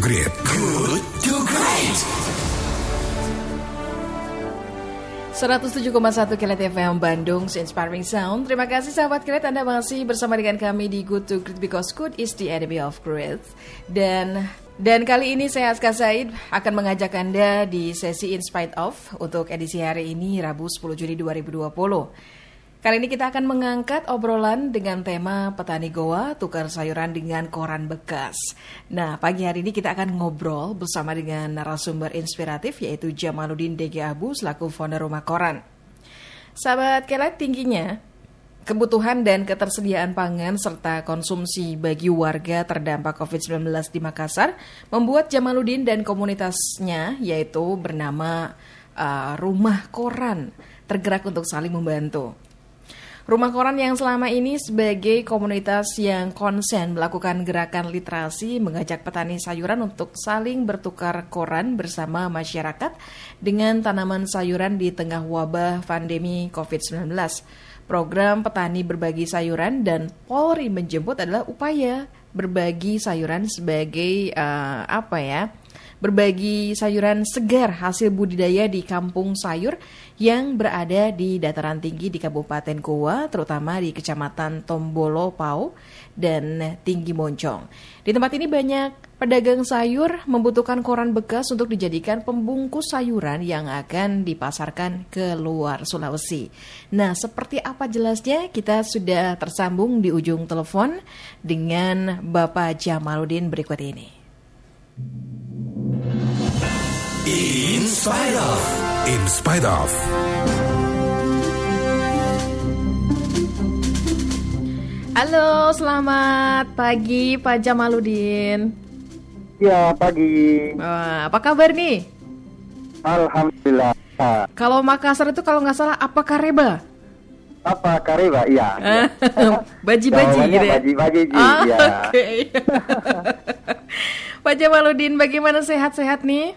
Great. Good to Great. 107,1 Kilat FM Bandung, Inspiring Sound. Terima kasih sahabat Kilat Anda masih bersama dengan kami di Good to Great because good is the enemy of great. Dan dan kali ini saya Aska Said akan mengajak Anda di sesi In Spite Of untuk edisi hari ini Rabu 10 Juli 2020. Kali ini kita akan mengangkat obrolan dengan tema petani goa tukar sayuran dengan koran bekas. Nah, pagi hari ini kita akan ngobrol bersama dengan narasumber inspiratif yaitu Jamaluddin DG Abu selaku founder Rumah Koran. Sahabat kelet tingginya kebutuhan dan ketersediaan pangan serta konsumsi bagi warga terdampak COVID-19 di Makassar membuat Jamaluddin dan komunitasnya yaitu bernama uh, Rumah Koran tergerak untuk saling membantu. Rumah Koran yang selama ini sebagai komunitas yang konsen melakukan gerakan literasi mengajak petani sayuran untuk saling bertukar koran bersama masyarakat dengan tanaman sayuran di tengah wabah pandemi COVID-19. Program petani berbagi sayuran dan Polri menjemput adalah upaya berbagi sayuran sebagai uh, apa ya? Berbagi sayuran segar hasil budidaya di kampung sayur yang berada di dataran tinggi di Kabupaten Goa, terutama di Kecamatan Tombolo Pau dan Tinggi Moncong. Di tempat ini banyak pedagang sayur membutuhkan koran bekas untuk dijadikan pembungkus sayuran yang akan dipasarkan ke luar Sulawesi. Nah, seperti apa jelasnya? Kita sudah tersambung di ujung telepon dengan Bapak Jamaluddin berikut ini. In spite of. In spite of. Halo, selamat pagi Pak Jamaluddin. Ya, pagi. Wah, apa kabar nih? Alhamdulillah. Kalau Makassar itu kalau nggak salah apa kareba? Apa kareba? Iya. Baji-baji gitu ya? Baji-baji, Ah, ya. Oke. Pak Jamaluddin, bagaimana sehat-sehat nih?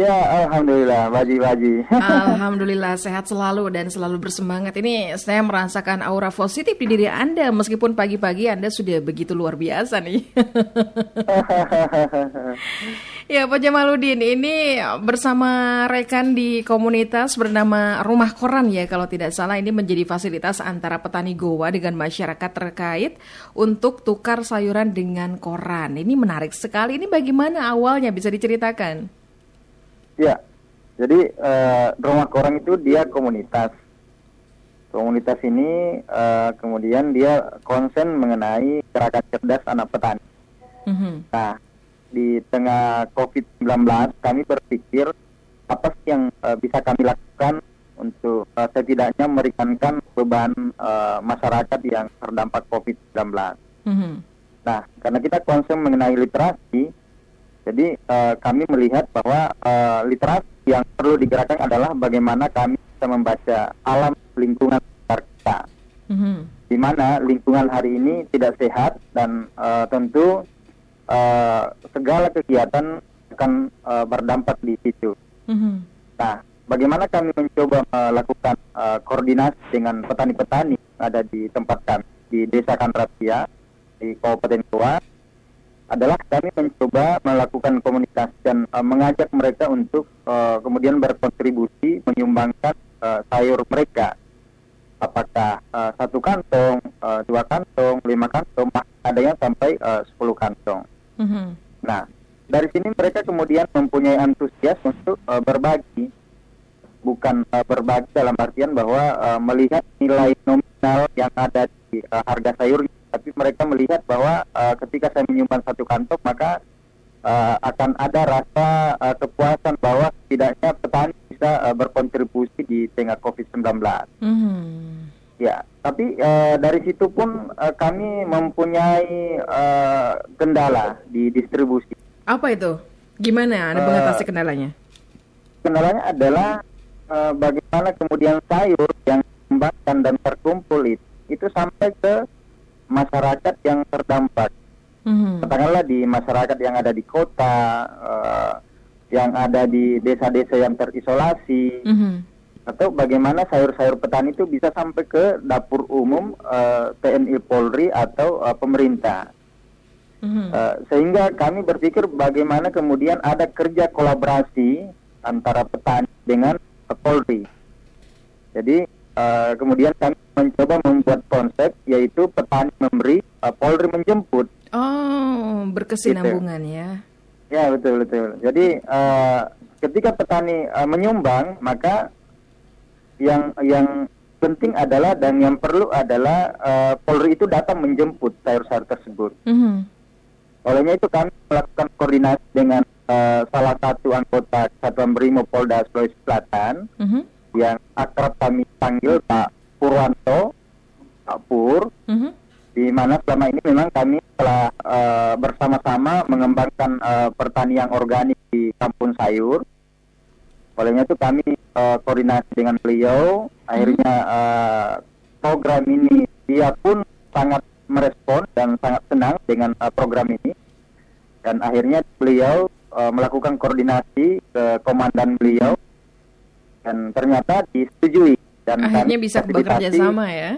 Ya, alhamdulillah, baji-baji. Alhamdulillah sehat selalu dan selalu bersemangat. Ini saya merasakan aura positif di diri Anda meskipun pagi-pagi Anda sudah begitu luar biasa nih. ya Pak Jamaluddin, ini bersama rekan di komunitas bernama Rumah Koran ya kalau tidak salah ini menjadi fasilitas antara petani goa dengan masyarakat terkait untuk tukar sayuran dengan koran. Ini menarik sekali. Ini bagaimana awalnya bisa diceritakan? Ya, jadi eh, rumah koran itu dia komunitas. Komunitas ini eh, kemudian dia konsen mengenai gerakan cerdas anak petani. Mhm. Nah, di tengah COVID-19 kami berpikir apa sih yang eh, bisa kami lakukan untuk eh, setidaknya meringankan beban eh, masyarakat yang terdampak COVID-19. Mhm. Nah, karena kita konsen mengenai literasi, jadi eh, kami melihat bahwa eh, literasi yang perlu digerakkan adalah bagaimana kami bisa membaca alam lingkungan sekitar kita Mhm. di mana lingkungan hari ini tidak sehat dan eh, tentu eh, segala kegiatan akan eh, berdampak di situ. Mhm. Nah, bagaimana kami mencoba melakukan eh, koordinasi dengan petani-petani yang ada di tempat kami di Desa Kanrapia di Kabupaten Goa adalah kami mencoba melakukan komunikasi dan eh, mengajak mereka untuk eh, kemudian berkontribusi menyumbangkan eh, sayur mereka apakah eh, satu kantong, eh, dua kantong, lima kantong, ada yang sampai eh, 10 kantong. Mhm. Nah, dari sini mereka kemudian mempunyai antusias untuk eh, berbagi, bukan eh, berbagi dalam artian bahwa eh, melihat nilai nominal yang ada di eh, harga sayur, tapi mereka melihat bahwa eh, ketika saya menyumbang satu kantong maka eh, akan ada rasa eh, kepuasan bahwa setidaknya petani bisa eh, berkontribusi di tengah COVID-19. Mhm. Ya, tapi eh, dari situ pun eh, kami mempunyai eh, kendala di distribusi. Apa itu? Gimana Anda mengatasi kendalanya? Kendalanya adalah eh, bagaimana kemudian sayur yang dikembangkan dan terkumpul itu, itu sampai ke masyarakat yang terdampak. Mhm. Katakanlah di masyarakat yang ada di kota, eh, yang ada di desa-desa yang terisolasi, Mhm. atau bagaimana sayur-sayur petani itu bisa sampai ke dapur umum eh, TNI Polri atau eh, pemerintah. Mhm. Eh, sehingga kami berpikir bagaimana kemudian ada kerja kolaborasi antara petani dengan Polri. Jadi eh, kemudian kami mencoba membuat konsep yaitu petani memberi, eh, Polri menjemput. Oh, berkesinambungan ya. Ya betul betul. Jadi eh, ketika petani eh, menyumbang maka yang yang penting adalah dan yang perlu adalah eh, Polri itu datang menjemput sayur-sayur tersebut. Mhm. Olehnya itu kami melakukan koordinasi dengan eh, salah satu anggota Satuan Brimo Polda Sulawesi Selatan Mhm. Yang akrab kami panggil Pak Purwanto, Pak Pur, Mhm. di mana selama ini memang kami telah eh, bersama-sama mengembangkan eh, pertanian organik di Kampung Sayur. Olehnya itu kami eh, koordinasi dengan beliau, akhirnya eh, program ini dia pun sangat merespon dan sangat senang dengan eh, program ini. Dan akhirnya beliau eh, melakukan koordinasi ke komandan beliau dan ternyata disetujui dan Akhirnya bisa bekerja sama ya.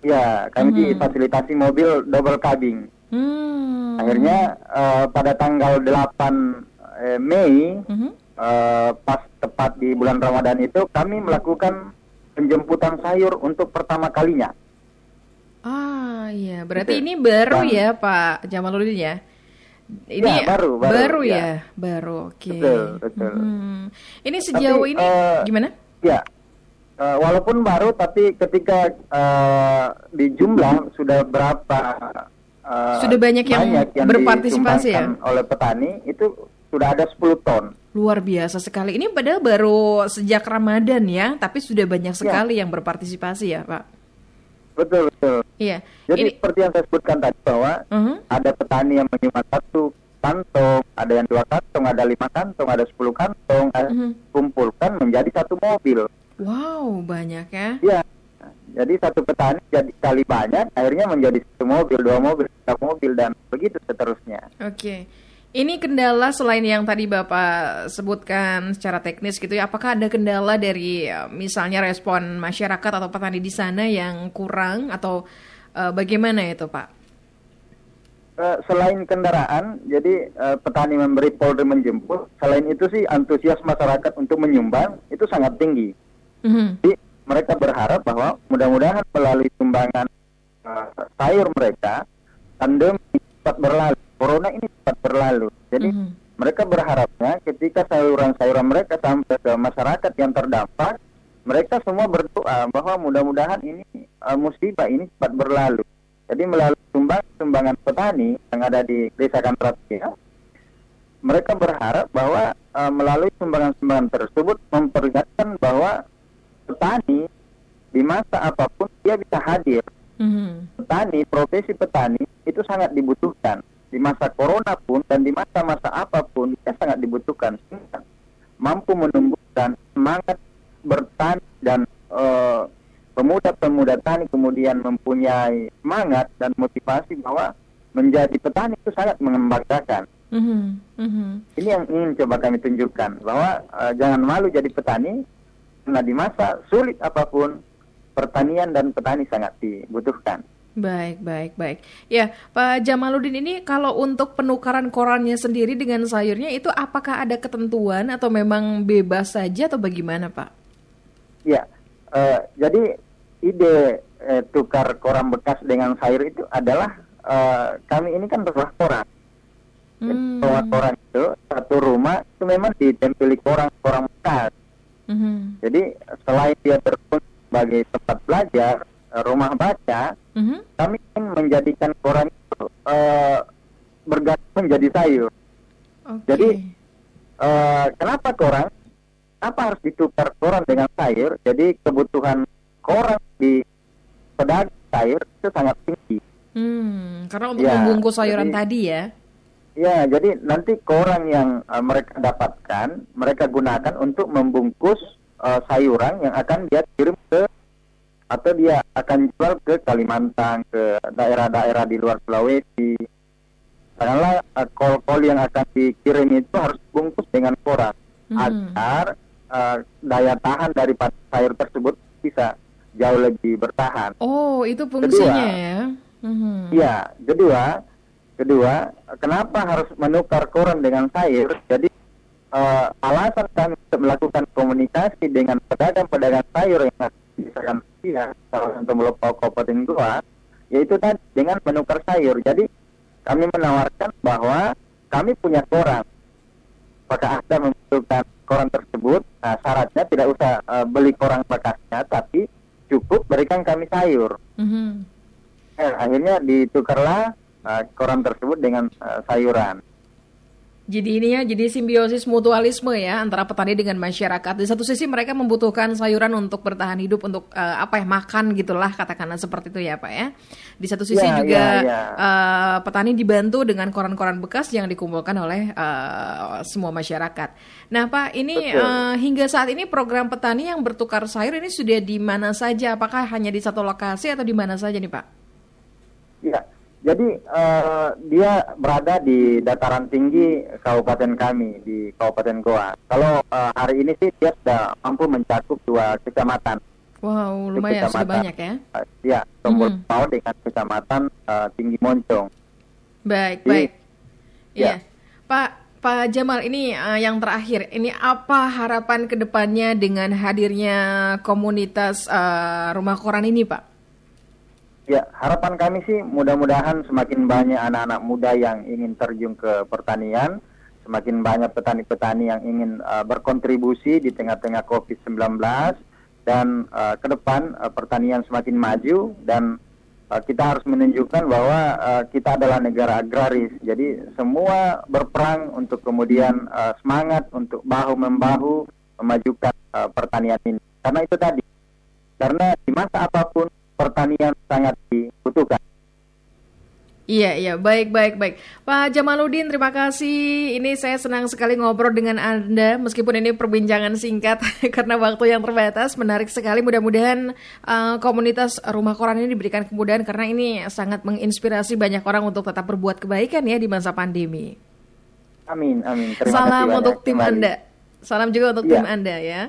Ya, kami Mhm. difasilitasi mobil double cabin. Hmm. Akhirnya eh, pada tanggal 8 eh, Mei, Mhm. eh, pas tepat di bulan Ramadan itu, kami melakukan penjemputan sayur untuk pertama kalinya. Ah, iya. Berarti Gitu. ini baru Dan- ya, Pak Jamaluddin ya? Ini Ya, baru, baru, ya, ya. baru. Oke. Betul, betul. Mhm. Ini sejauh Tapi, ini eh, gimana? Ya, eh, walaupun baru, tapi ketika eh, di jumlah sudah berapa eh, Sudah banyak yang berpartisipasi ya? oleh petani itu sudah ada 10 ton. Luar biasa sekali. Ini padahal baru sejak Ramadan ya, tapi sudah banyak sekali yang berpartisipasi ya, Pak. Betul betul. Iya. Jadi Ini seperti yang saya sebutkan tadi bahwa Mhm. ada petani yang menyumbang satu kantong, ada yang dua kantong, ada lima kantong, ada sepuluh kantong, eh, Mhm. kumpulkan menjadi satu mobil. Wow, banyak ya. Ya, jadi satu petani jadi kali banyak, akhirnya menjadi satu mobil, dua mobil, tiga mobil dan begitu seterusnya. Oke. Ini kendala selain yang tadi Bapak sebutkan secara teknis gitu ya, apakah ada kendala dari eh, misalnya respon masyarakat atau petani di sana yang kurang atau eh, bagaimana itu Pak? Eh, selain kendaraan, jadi eh, petani memberi Polri menjemput. Selain itu sih antusias masyarakat untuk menyumbang itu sangat tinggi. Mhm. Jadi mereka berharap bahwa mudah-mudahan melalui sumbangan uh, sayur mereka, pandemi cepat berlalu, corona ini cepat berlalu. Jadi Mhm. mereka berharapnya ketika sayuran-sayuran mereka sampai ke masyarakat yang terdampak, mereka semua berdoa bahwa mudah-mudahan ini uh, musibah ini cepat berlalu. Jadi melalui sumbang sumbangan petani yang ada di Desa Kantratia, mereka berharap bahwa uh, melalui sumbangan-sumbangan tersebut memperlihatkan bahwa petani di masa apa pun dia bisa hadir. Mhm. Petani, profesi petani itu sangat dibutuhkan di masa corona pun dan di masa-masa apa pun dia sangat dibutuhkan mampu menumbuhkan semangat bertani dan eh, pemuda-pemuda tani kemudian mempunyai semangat dan motivasi bahwa menjadi petani itu sangat mengembangkan. Mhm. Mhm. Ini yang ingin coba kami tunjukkan bahwa eh, jangan malu jadi petani karena di masa sulit apa pun pertanian dan petani sangat dibutuhkan. Baik, baik, baik. Ya, Pak Jamaluddin ini kalau untuk penukaran korannya sendiri dengan sayurnya itu apakah ada ketentuan atau memang bebas saja atau bagaimana, Pak? Ya, eh, jadi ide eh, tukar koran bekas dengan sayur itu adalah eh, kami ini kan rumah koran. Hmm. Rumah koran itu satu rumah itu memang ditempeli koran koran bekas. Mhm. Jadi selain dia berfungsi sebagai tempat belajar, rumah baca, Mhm. kami ingin menjadikan koran itu eh, berganti menjadi sayur. Oke. Jadi, Eh, kenapa koran? Apa harus ditukar koran dengan sayur? Jadi kebutuhan koran di pedagang sayur itu sangat tinggi. Hmm, karena untuk Ya, membungkus sayuran jadi- tadi ya. Ya, jadi nanti koran yang eh, mereka dapatkan, mereka gunakan untuk membungkus eh, sayuran yang akan dia kirim ke atau dia akan jual ke Kalimantan, ke daerah-daerah di luar Sulawesi. Karena eh, kol-kol yang akan dikirim itu harus bungkus dengan koran Mhm. agar eh, daya tahan daripada sayur tersebut bisa jauh lebih bertahan. Oh, itu fungsinya ya. Mhm. Ya, kedua, kedua, kenapa harus menukar koran dengan sayur? Jadi uh, alasan kami untuk melakukan komunikasi dengan pedagang-pedagang sayur yang misalkan ya kawasan Temulopau Kabupaten Goa, yaitu tadi dengan menukar sayur. Jadi kami menawarkan bahwa kami punya koran. Apakah Anda membutuhkan koran tersebut? Nah, syaratnya tidak usah uh, beli koran bekasnya, tapi cukup berikan kami sayur. Mm-hmm. Eh, akhirnya ditukarlah uh, koran tersebut dengan uh, sayuran. Jadi ini ya, jadi simbiosis mutualisme ya antara petani dengan masyarakat. Di satu sisi mereka membutuhkan sayuran untuk bertahan hidup, untuk uh, apa ya makan gitulah katakanlah seperti itu ya pak ya. Di satu sisi ya, juga ya, ya. Uh, petani dibantu dengan koran-koran bekas yang dikumpulkan oleh uh, semua masyarakat. Nah pak, ini uh, hingga saat ini program petani yang bertukar sayur ini sudah di mana saja? Apakah hanya di satu lokasi atau di mana saja nih pak? Iya. Jadi uh, dia berada di dataran tinggi kabupaten kami di Kabupaten Goa. Kalau uh, hari ini sih dia sudah mampu mencakup dua kecamatan. Wow, lumayan sudah banyak ya? Uh, ya, Tombol mm -hmm. dengan kecamatan uh, Tinggi Moncong. Baik, Jadi, baik. Iya. Ya. Pak Pak Jamal, ini uh, yang terakhir, ini apa harapan ke depannya dengan hadirnya komunitas uh, rumah koran ini, Pak? Ya, harapan kami sih mudah-mudahan semakin banyak anak-anak muda yang ingin terjun ke pertanian, semakin banyak petani-petani yang ingin uh, berkontribusi di tengah-tengah COVID-19 dan uh, ke depan uh, pertanian semakin maju dan uh, kita harus menunjukkan bahwa uh, kita adalah negara agraris. Jadi semua berperang untuk kemudian uh, semangat untuk bahu membahu memajukan uh, pertanian ini. Karena itu tadi. Karena di masa apa pun pertanian sangat dibutuhkan. Iya, iya, baik, baik, baik. Pak Jamaludin, terima kasih. Ini saya senang sekali ngobrol dengan Anda, meskipun ini perbincangan singkat karena waktu yang terbatas. Menarik sekali. Mudah-mudahan uh, komunitas rumah koran ini diberikan kemudahan karena ini sangat menginspirasi banyak orang untuk tetap berbuat kebaikan ya di masa pandemi. Amin, amin. Terima Salam kasih untuk tim kembali. Anda. Salam juga untuk ya. tim Anda ya.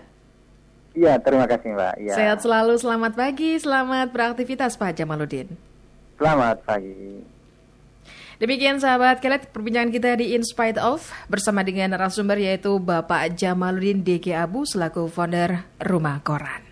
Iya, terima kasih Mbak. Ya. Sehat selalu, selamat pagi, selamat beraktivitas Pak Jamaludin. Selamat pagi. Demikian sahabat kelet perbincangan kita di In Spite Of bersama dengan narasumber yaitu Bapak Jamaludin DG Abu selaku founder Rumah Koran.